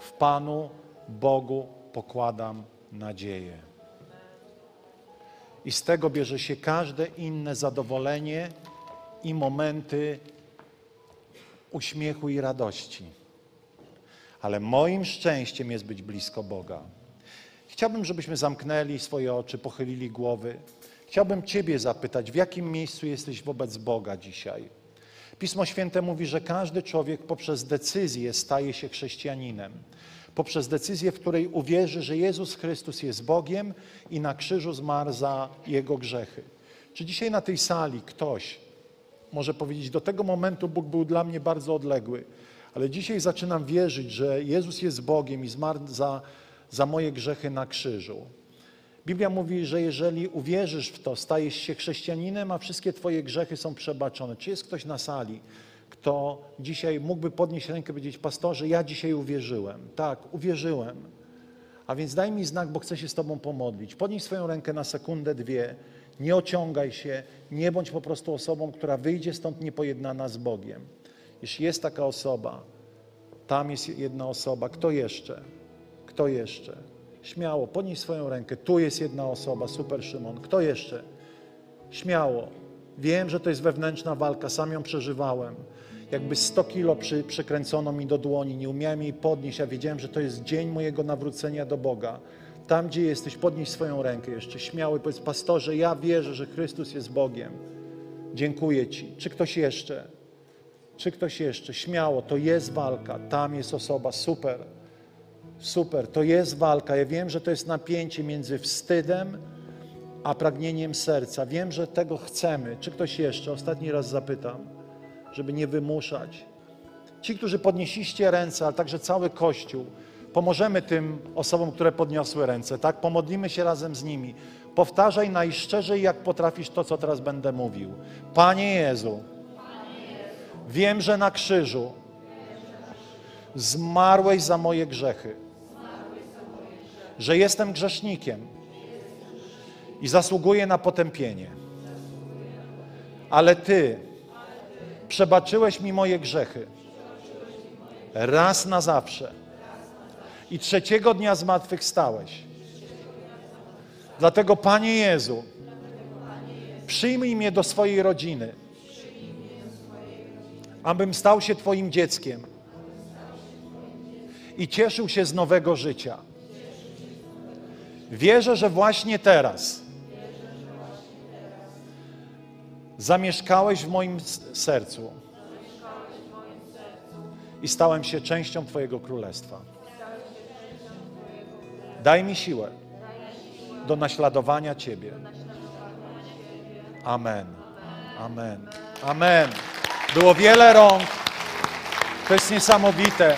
W Panu Bogu pokładam nadzieję. I z tego bierze się każde inne zadowolenie i momenty uśmiechu i radości. Ale moim szczęściem jest być blisko Boga. Chciałbym, żebyśmy zamknęli swoje oczy, pochylili głowy. Chciałbym Ciebie zapytać, w jakim miejscu jesteś wobec Boga dzisiaj? Pismo Święte mówi, że każdy człowiek poprzez decyzję staje się chrześcijaninem. Poprzez decyzję, w której uwierzy, że Jezus Chrystus jest Bogiem i na krzyżu zmarł za jego grzechy. Czy dzisiaj na tej sali ktoś może powiedzieć, do tego momentu Bóg był dla mnie bardzo odległy, ale dzisiaj zaczynam wierzyć, że Jezus jest Bogiem i zmarł za, za moje grzechy na krzyżu. Biblia mówi, że jeżeli uwierzysz w to, stajesz się chrześcijaninem, a wszystkie Twoje grzechy są przebaczone. Czy jest ktoś na sali, kto dzisiaj mógłby podnieść rękę i powiedzieć, pastorze, ja dzisiaj uwierzyłem. Tak, uwierzyłem. A więc daj mi znak, bo chcę się z Tobą pomodlić. Podnieś swoją rękę na sekundę, dwie. Nie ociągaj się, nie bądź po prostu osobą, która wyjdzie stąd niepojednana z Bogiem. Jeśli jest taka osoba, tam jest jedna osoba, kto jeszcze? Kto jeszcze? Śmiało, podnieś swoją rękę. Tu jest jedna osoba, super Szymon. Kto jeszcze? Śmiało. Wiem, że to jest wewnętrzna walka, sam ją przeżywałem. Jakby 100 kilo przy, mi do dłoni, nie umiałem jej podnieść, a wiedziałem, że to jest dzień mojego nawrócenia do Boga. Tam, gdzie jesteś, podnieś swoją rękę jeszcze śmiało i powiedz, pastorze, ja wierzę, że Chrystus jest Bogiem. Dziękuję Ci. Czy ktoś jeszcze? Czy ktoś jeszcze? Śmiało, to jest walka, tam jest osoba, super. Super, to jest walka. Ja wiem, że to jest napięcie między wstydem a pragnieniem serca. Wiem, że tego chcemy. Czy ktoś jeszcze? Ostatni raz zapytam, żeby nie wymuszać. Ci, którzy podnieśliście ręce, ale także cały Kościół, pomożemy tym osobom, które podniosły ręce, tak? Pomodlimy się razem z nimi. Powtarzaj najszczerzej, jak potrafisz to, co teraz będę mówił. Panie Jezu, wiem, że na krzyżu zmarłeś za moje grzechy, że jestem grzesznikiem i zasługuję na potępienie. Ale Ty przebaczyłeś mi moje grzechy raz na zawsze i trzeciego dnia zmartwychwstałeś. Dlatego, Panie Jezu, przyjmij mnie do swojej rodziny, abym stał się Twoim dzieckiem i cieszył się z nowego życia. Wierzę, że właśnie teraz zamieszkałeś w moim sercu i stałem się częścią Twojego królestwa. Daj mi siłę do naśladowania Ciebie. Amen. Amen. Amen. Było wiele rąk. To jest niesamowite.